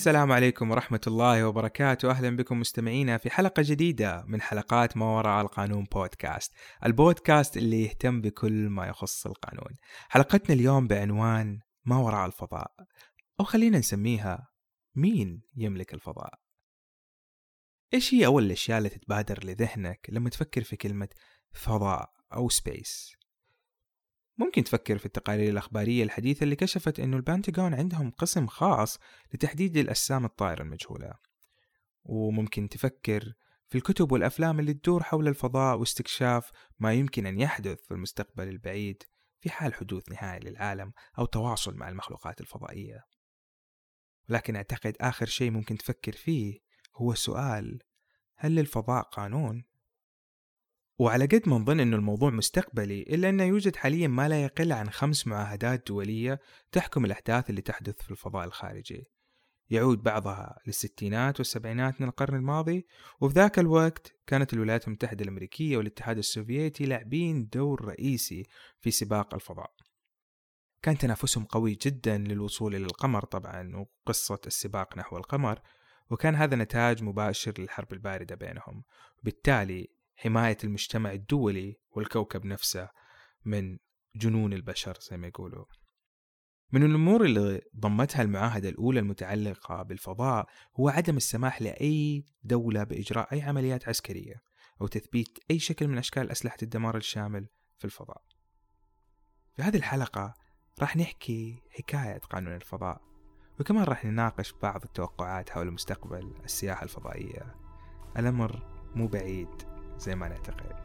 السلام عليكم ورحمة الله وبركاته. أهلا بكم مستمعينا في حلقة جديدة من حلقات ما وراء القانون بودكاست البودكاست اللي يهتم بكل ما يخص القانون. حلقتنا اليوم بعنوان ما وراء الفضاء أو خلينا نسميها مين يملك الفضاء؟ إيش هي أول الأشياء اللي تتبادر لذهنك لما تفكر في كلمة فضاء أو سبيس ممكن تفكر في التقارير الأخبارية الحديثة اللي كشفت أنه البنتاغون عندهم قسم خاص لتحديد الأجسام الطائرة المجهولة وممكن تفكر في الكتب والأفلام اللي تدور حول الفضاء واستكشاف ما يمكن أن يحدث في المستقبل البعيد في حال حدوث نهاية للعالم أو تواصل مع المخلوقات الفضائية لكن أعتقد آخر شيء ممكن تفكر فيه هو سؤال هل للفضاء قانون؟ وعلى قد ما نظن أن الموضوع مستقبلي إلا أنه يوجد حاليا ما لا يقل عن خمس معاهدات دولية تحكم الأحداث اللي تحدث في الفضاء الخارجي. يعود بعضها للستينات والسبعينات من القرن الماضي وفي ذاك الوقت كانت الولايات المتحدة الأمريكية والاتحاد السوفيتي لاعبين دور رئيسي في سباق الفضاء. كان تنافسهم قوي جدا للوصول إلى القمر طبعا وقصة السباق نحو القمر وكان هذا نتاج مباشر للحرب الباردة بينهم. بالتالي حماية المجتمع الدولي والكوكب نفسه من جنون البشر زي ما يقولوا. من الأمور اللي ضمتها المعاهدة الأولى المتعلقة بالفضاء هو عدم السماح لأي دولة بإجراء أي عمليات عسكرية أو تثبيت أي شكل من أشكال أسلحة الدمار الشامل في الفضاء. في هذه الحلقة راح نحكي حكاية قانون الفضاء وكمان راح نناقش بعض التوقعات حول مستقبل السياحة الفضائية. الأمر مو بعيد. زي ما نعتقد.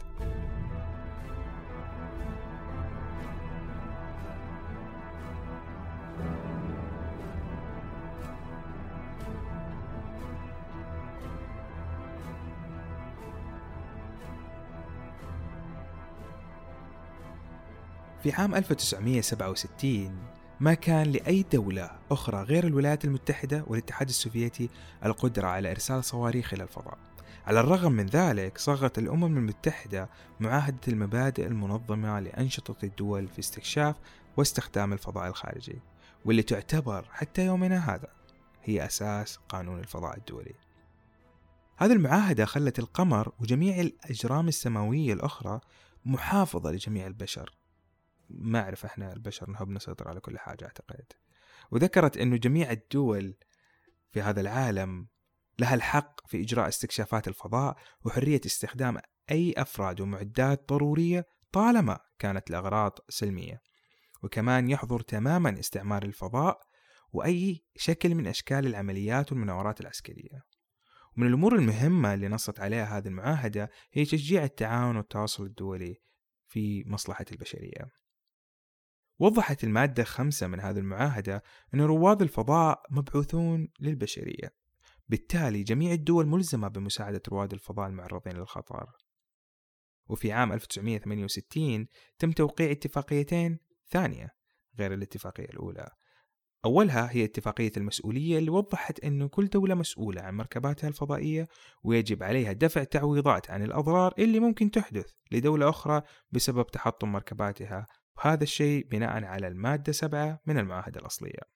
في عام 1967 ما كان لأي دولة أخرى غير الولايات المتحدة والاتحاد السوفيتي القدرة على إرسال صواريخ إلى الفضاء. على الرغم من ذلك صاغت الأمم المتحدة معاهدة المبادئ المنظمة لأنشطة الدول في استكشاف واستخدام الفضاء الخارجي واللي تعتبر حتى يومنا هذا هي أساس قانون الفضاء الدولي. هذه المعاهدة خلت القمر وجميع الأجرام السماوية الأخرى محافظة لجميع البشر. ما أعرف إحنا البشر نحب نسيطر على كل حاجة أعتقد. وذكرت أنه جميع الدول في هذا العالم لها الحق في إجراء استكشافات الفضاء وحرية استخدام أي أفراد ومعدات ضرورية طالما كانت لأغراض سلمية. وكمان يحظر تماما استعمار الفضاء وأي شكل من أشكال العمليات والمناورات العسكرية. ومن الأمور المهمة اللي نصت عليها هذه المعاهدة هي تشجيع التعاون والتواصل الدولي في مصلحة البشرية. وضحت المادة خمسة من هذه المعاهدة أن رواد الفضاء مبعوثون للبشرية. بالتالي جميع الدول ملزمة بمساعدة رواد الفضاء المعرضين للخطر. وفي عام 1968 تم توقيع اتفاقيتين ثانية غير الاتفاقية الأولى. أولها هي اتفاقية المسؤولية اللي وضحت أن كل دولة مسؤولة عن مركباتها الفضائية ويجب عليها دفع تعويضات عن الأضرار اللي ممكن تحدث لدولة أخرى بسبب تحطم مركباتها وهذا الشيء بناء على المادة 7 من المعاهدة الأصلية.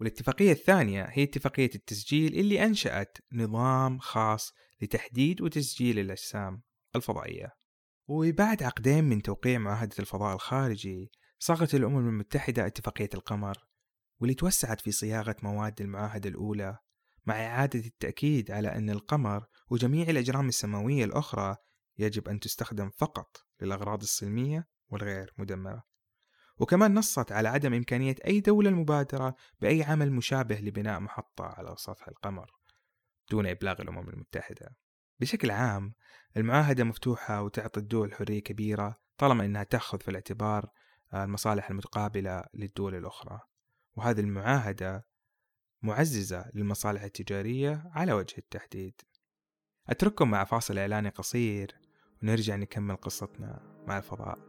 والاتفاقية الثانية هي اتفاقية التسجيل اللي أنشأت نظام خاص لتحديد وتسجيل الأجسام الفضائية. وبعد عقدين من توقيع معاهدة الفضاء الخارجي صاغت الأمم المتحدة اتفاقية القمر واللي توسعت في صياغة مواد المعاهدة الأولى مع إعادة التأكيد على أن القمر وجميع الأجرام السماوية الأخرى يجب أن تستخدم فقط للأغراض السلمية والغير مدمرة. وكمان نصت على عدم إمكانية أي دولة المبادرة بأي عمل مشابه لبناء محطة على سطح القمر دون إبلاغ الأمم المتحدة. بشكل عام المعاهدة مفتوحة وتعطي الدول حرية كبيرة طالما أنها تأخذ في الاعتبار المصالح المتقابلة للدول الأخرى. وهذه المعاهدة معززة للمصالح التجارية على وجه التحديد. أترككم مع فاصل إعلاني قصير ونرجع نكمل قصتنا مع الفضاء.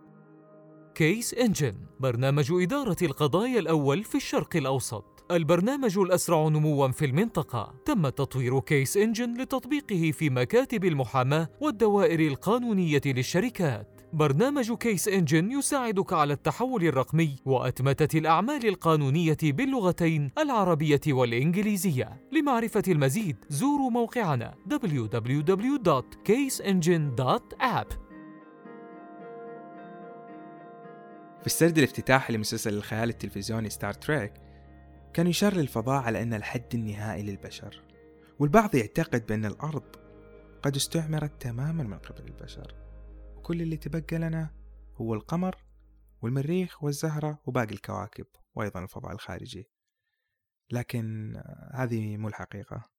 Case Engine برنامج إدارة القضايا الأول في الشرق الأوسط. البرنامج الأسرع نموا في المنطقة. تم تطوير Case Engine لتطبيقه في مكاتب المحاماة والدوائر القانونية للشركات. برنامج Case Engine يساعدك على التحول الرقمي وأتمتة الأعمال القانونية باللغتين العربية والإنجليزية. لمعرفة المزيد زوروا موقعنا www.caseengine.app في السرد الافتتاحي لمسلسل الخيال التلفزيوني ستار تريك كان يشار للفضاء على أن الحد النهائي للبشر والبعض يعتقد بأن الأرض قد استعمرت تماما من قبل البشر. وكل اللي تبقى لنا هو القمر والمريخ والزهرة وباقي الكواكب وأيضا الفضاء الخارجي. لكن هذه مو الحقيقة.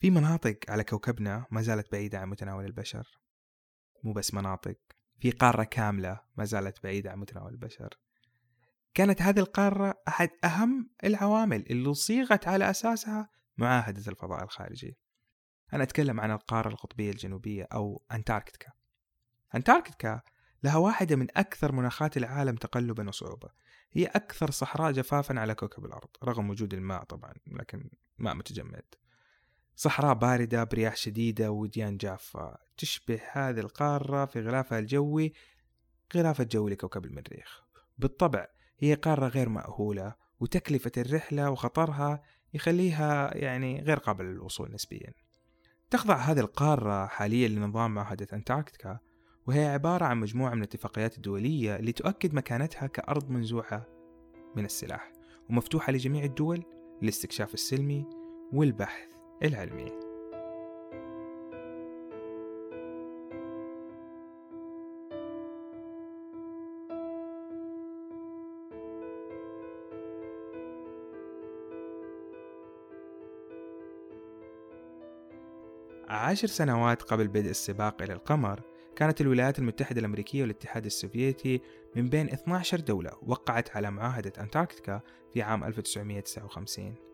في مناطق على كوكبنا ما زالت بعيدة عن متناول البشر. مو بس مناطق. في قارة كاملة ما زالت بعيدة عن متناول البشر. كانت هذه القارة أحد أهم العوامل اللي صيغت على أساسها معاهدة الفضاء الخارجي. أنا أتكلم عن القارة القطبية الجنوبية أو أنتاركتيكا. أنتاركتيكا لها واحدة من أكثر مناخات العالم تقلبا وصعوبة. هي أكثر صحراء جفافا على كوكب الأرض رغم وجود الماء طبعا لكن ماء متجمد. صحراء باردة برياح شديدة وديان جافة. تشبه هذه القارة في غلافها الجوي غلاف الجو لكوكب المريخ. بالطبع هي قارة غير مأهولة وتكلفة الرحلة وخطرها يخليها يعني غير قابلة للوصول نسبيا. تخضع هذه القارة حاليا لنظام معاهدة أنتاركتيكا وهي عبارة عن مجموعة من الاتفاقيات الدولية اللي تؤكد مكانتها كأرض منزوحة من السلاح ومفتوحة لجميع الدول للاستكشاف السلمي والبحث. العلمي. عشر سنوات قبل بدء السباق إلى القمر كانت الولايات المتحدة الأمريكية والاتحاد السوفيتي من بين 12 دولة وقعت على معاهدة أنتاركتيكا في عام 1959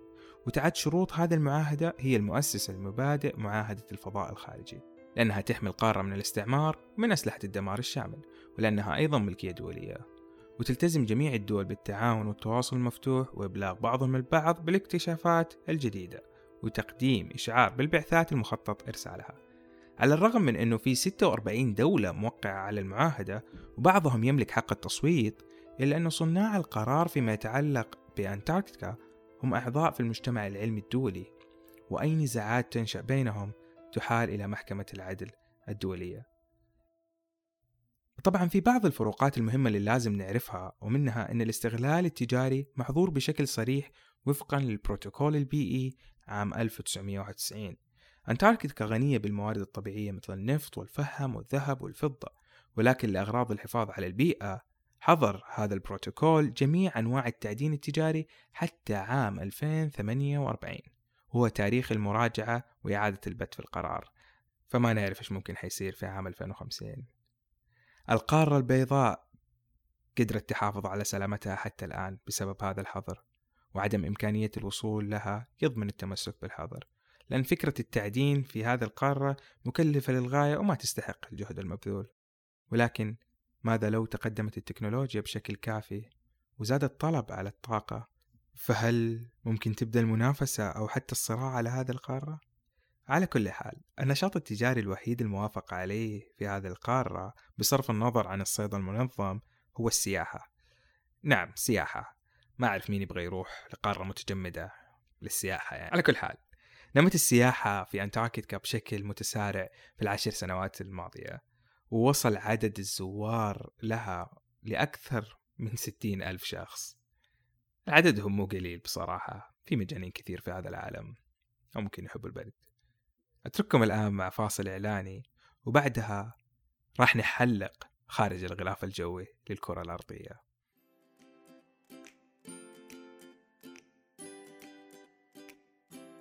وتعد شروط هذه المعاهدة هي المؤسسة المبادئ معاهدة الفضاء الخارجي لأنها تحمي القارة من الاستعمار من أسلحة الدمار الشامل ولأنها أيضا ملكية دولية. وتلتزم جميع الدول بالتعاون والتواصل المفتوح وإبلاغ بعضهم البعض بالاكتشافات الجديدة وتقديم إشعار بالبعثات المخطط إرسالها. على الرغم من أنه في 46 دولة موقعة على المعاهدة وبعضهم يملك حق التصويت إلا أن صناع القرار فيما يتعلق بأنتاركتيكا هم أعضاء في المجتمع العلمي الدولي وأي نزاعات تنشأ بينهم تحال إلى محكمة العدل الدولية. طبعا في بعض الفروقات المهمة اللي لازم نعرفها ومنها أن الاستغلال التجاري محظور بشكل صريح وفقا للبروتوكول البيئي عام 1991 أنتاركتيكا غنية بالموارد الطبيعية مثل النفط والفحم والذهب والفضة ولكن لأغراض الحفاظ على البيئة حظر هذا البروتوكول جميع أنواع التعدين التجاري حتى عام 2048 هو تاريخ المراجعة وإعادة البت في القرار. فما نعرف إيش ممكن حيصير في عام 2050 القارة البيضاء قدرت تحافظ على سلامتها حتى الآن بسبب هذا الحظر وعدم إمكانية الوصول لها يضمن التمسك بالحظر. لأن فكرة التعدين في هذه القارة مكلفة للغاية وما تستحق الجهد المبذول. ولكن ماذا لو تقدمت التكنولوجيا بشكل كافي وزاد الطلب على الطاقة؟ فهل ممكن تبدأ المنافسة أو حتى الصراع على هذه القارة؟ على كل حال النشاط التجاري الوحيد الموافق عليه في هذه القارة بصرف النظر عن الصيد المنظم هو السياحة. نعم سياحة. ما أعرف مين يبغى يروح لقارة متجمدة للسياحة يعني. على كل حال نمت السياحة في أنتاركتيكا بشكل متسارع في العشر سنوات الماضية. ووصل عدد الزوار لها لأكثر من ستين ألف شخص. عددهم مو قليل بصراحة في مجانين كثير في هذا العالم أو ممكن يحبوا البرد أترككم الآن مع فاصل إعلاني وبعدها راح نحلق خارج الغلاف الجوي للكرة الأرضية.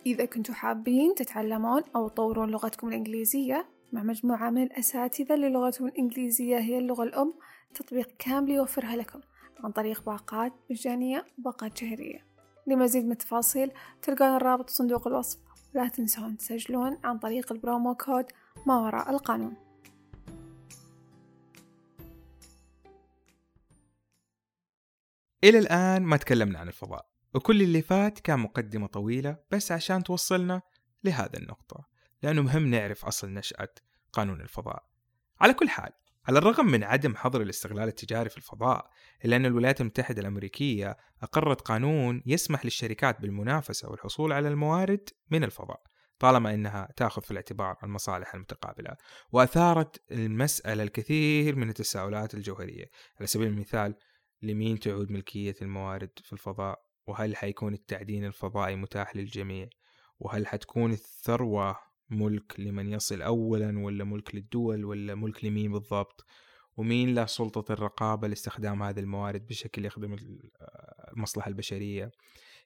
إذا كنتوا حابين تتعلمون أو تطورون لغتكم الإنجليزية مع مجموعة من الأساتذة للغتهم الإنجليزية هي اللغة الأم. تطبيق كامل يوفرها لكم عن طريق باقات مجانية وباقات شهرية. لمزيد من التفاصيل تلقون الرابط في صندوق الوصف. لا تنسون تسجلون عن طريق ال promo code ما وراء القانون. إلى الآن ما تكلمنا عن الفضاء وكل اللي فات كان مقدمة طويلة بس عشان توصلنا لهذا النقطة. لأنه مهم نعرف أصل نشأة قانون الفضاء. على كل حال على الرغم من عدم حظر الاستغلال التجاري في الفضاء إلا أن الولايات المتحدة الأمريكية أقرت قانون يسمح للشركات بالمنافسة والحصول على الموارد من الفضاء طالما أنها تأخذ في الاعتبار المصالح المتقابلة. وأثارت المسألة الكثير من التساؤلات الجوهرية. على سبيل المثال لمين تعود ملكية الموارد في الفضاء؟ وهل حيكون التعدين الفضائي متاح للجميع؟ وهل حتكون الثروة ملك لمن يصل أولا ولا ملك للدول ولا ملك لمين بالضبط؟ ومين له سلطة الرقابة لاستخدام هذه الموارد بشكل يخدم المصلحة البشرية؟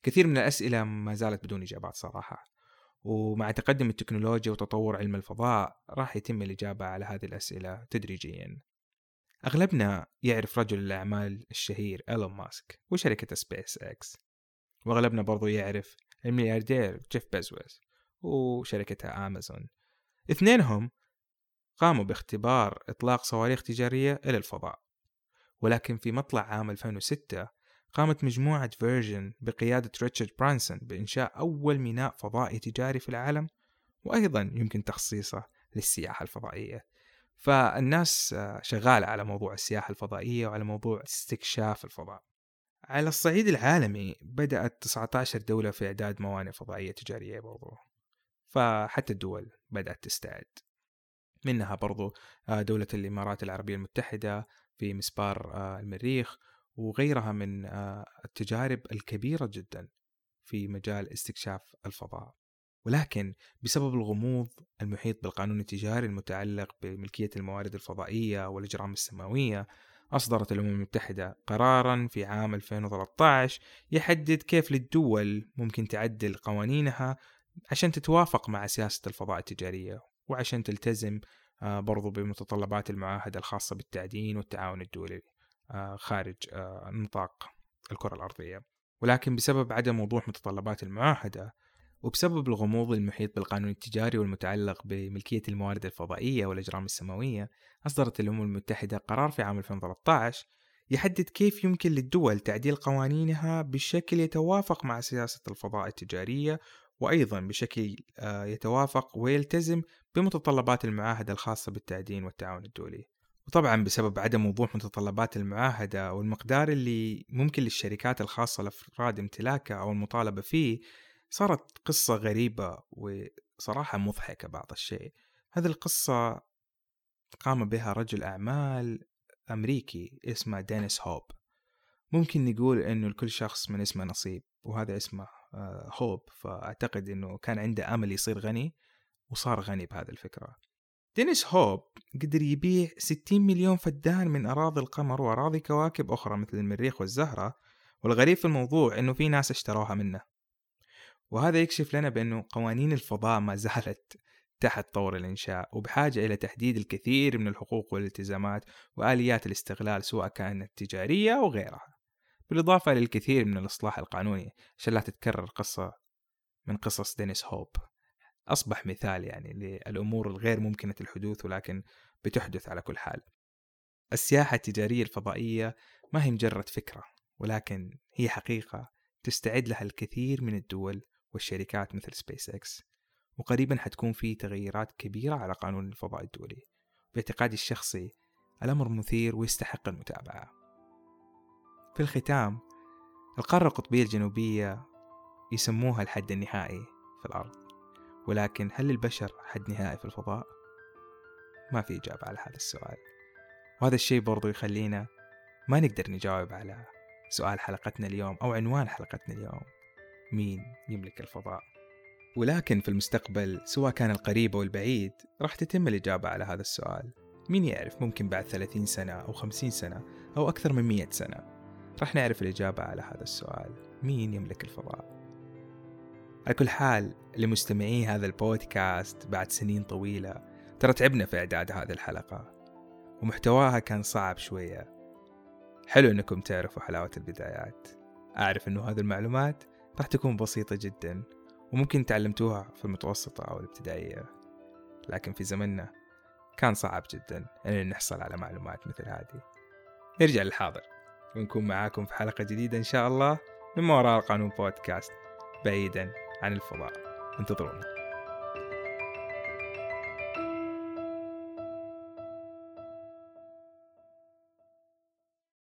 كثير من الأسئلة ما زالت بدون إجابات صراحة. ومع تقدم التكنولوجيا وتطور علم الفضاء راح يتم الإجابة على هذه الأسئلة تدريجيا. أغلبنا يعرف رجل الأعمال الشهير إيلون ماسك وشركة سبيس إكس. وأغلبنا برضو يعرف الملياردير جيف بيزوس. وشركة أمازون اثنينهم قاموا باختبار إطلاق صواريخ تجارية إلى الفضاء. ولكن في مطلع عام 2006 قامت مجموعة فيرجن بقيادة ريتشارد برانسون بإنشاء أول ميناء فضائي تجاري في العالم وأيضا يمكن تخصيصه للسياحة الفضائية. فالناس شغالة على موضوع السياحة الفضائية وعلى موضوع استكشاف الفضاء. على الصعيد العالمي بدأت 19 دولة في إعداد موانئ فضائية تجارية برضو. فحتى الدول بدأت تستعد. منها برضو آه، دولة الإمارات العربية المتحدة في مسبار آه، المريخ وغيرها من آه، التجارب الكبيرة جدا في مجال استكشاف الفضاء. ولكن بسبب الغموض المحيط بالقانون التجاري المتعلق بملكية الموارد الفضائية والإجرام السماوية أصدرت الأمم المتحدة قرارا في عام 2013 يحدد كيف للدول ممكن تعدل قوانينها عشان تتوافق مع سياسة الفضاء التجارية وعشان تلتزم آه، برضو بمتطلبات المعاهدة الخاصة بالتعدين والتعاون الدولي آه، خارج آه، نطاق الكرة الأرضية. ولكن بسبب عدم وضوح متطلبات المعاهدة وبسبب الغموض المحيط بالقانون التجاري والمتعلق بملكية الموارد الفضائية والأجرام السماوية أصدرت الأمم المتحدة قرار في عام 2013 يحدد كيف يمكن للدول تعديل قوانينها بشكل يتوافق مع سياسة الفضاء التجارية وأيضا بشكل آه، يتوافق ويلتزم بمتطلبات المعاهدة الخاصة بالتعدين والتعاون الدولي. وطبعا بسبب عدم وضوح متطلبات المعاهدة والمقدار اللي ممكن للشركات الخاصة لأفراد امتلاكها أو المطالبة فيه صارت قصة غريبة وصراحة مضحكة بعض الشيء. هذه القصة قام بها رجل أعمال أمريكي اسمه دينيس هوب. ممكن نقول إنه لكل شخص من اسمه نصيب وهذا اسمه هوب فأعتقد إنه كان عنده أمل يصير غني وصار غني بهذه الفكرة. دينيس هوب قدر يبيع 60 مليون فدان من أراضي القمر وأراضي كواكب أخرى مثل المريخ والزهرة. والغريب في الموضوع إنه في ناس اشتروها منه. وهذا يكشف لنا بأنه قوانين الفضاء ما زالت تحت طور الإنشاء وبحاجة إلى تحديد الكثير من الحقوق والالتزامات وآليات الاستغلال سواء كانت تجارية أو غيرها. بالإضافة للكثير من الإصلاح القانوني عشان لا تتكرر قصة من قصص دينيس هوب. أصبح مثال يعني للأمور الغير ممكنة الحدوث ولكن بتحدث على كل حال. السياحة التجارية الفضائية ما هي مجرد فكرة ولكن هي حقيقة تستعد لها الكثير من الدول والشركات مثل سبيس إكس. وقريبا حتكون في تغيرات كبيرة على قانون الفضاء الدولي. باعتقادي الشخصي الأمر مثير ويستحق المتابعة. في الختام القارة القطبية الجنوبية يسموها الحد النهائي في الأرض ولكن هل البشر حد نهائي في الفضاء؟ ما في إجابة على هذا السؤال وهذا الشيء برضو يخلينا ما نقدر نجاوب على سؤال حلقتنا اليوم أو عنوان حلقتنا اليوم مين يملك الفضاء؟ ولكن في المستقبل سواء كان القريب أو البعيد راح تتم الإجابة على هذا السؤال مين يعرف ممكن بعد 30 سنة أو 50 سنة أو أكثر من 100 سنة راح نعرف الإجابة على هذا السؤال. مين يملك الفضاء؟ على كل حال لمستمعي هذا البودكاست بعد سنين طويلة ترى تعبنا في إعداد هذه الحلقة ومحتواها كان صعب شوية. حلو إنكم تعرفوا حلاوة البدايات. أعرف إنه هذه المعلومات راح تكون بسيطة جدا وممكن تعلمتوها في المتوسطة أو الابتدائية. لكن في زمننا كان صعب جدا إن نحصل على معلومات مثل هذه. نرجع للحاضر. ونكون معاكم في حلقة جديدة إن شاء الله من وراء القانون بودكاست بعيدا عن الفضاء. انتظرونا.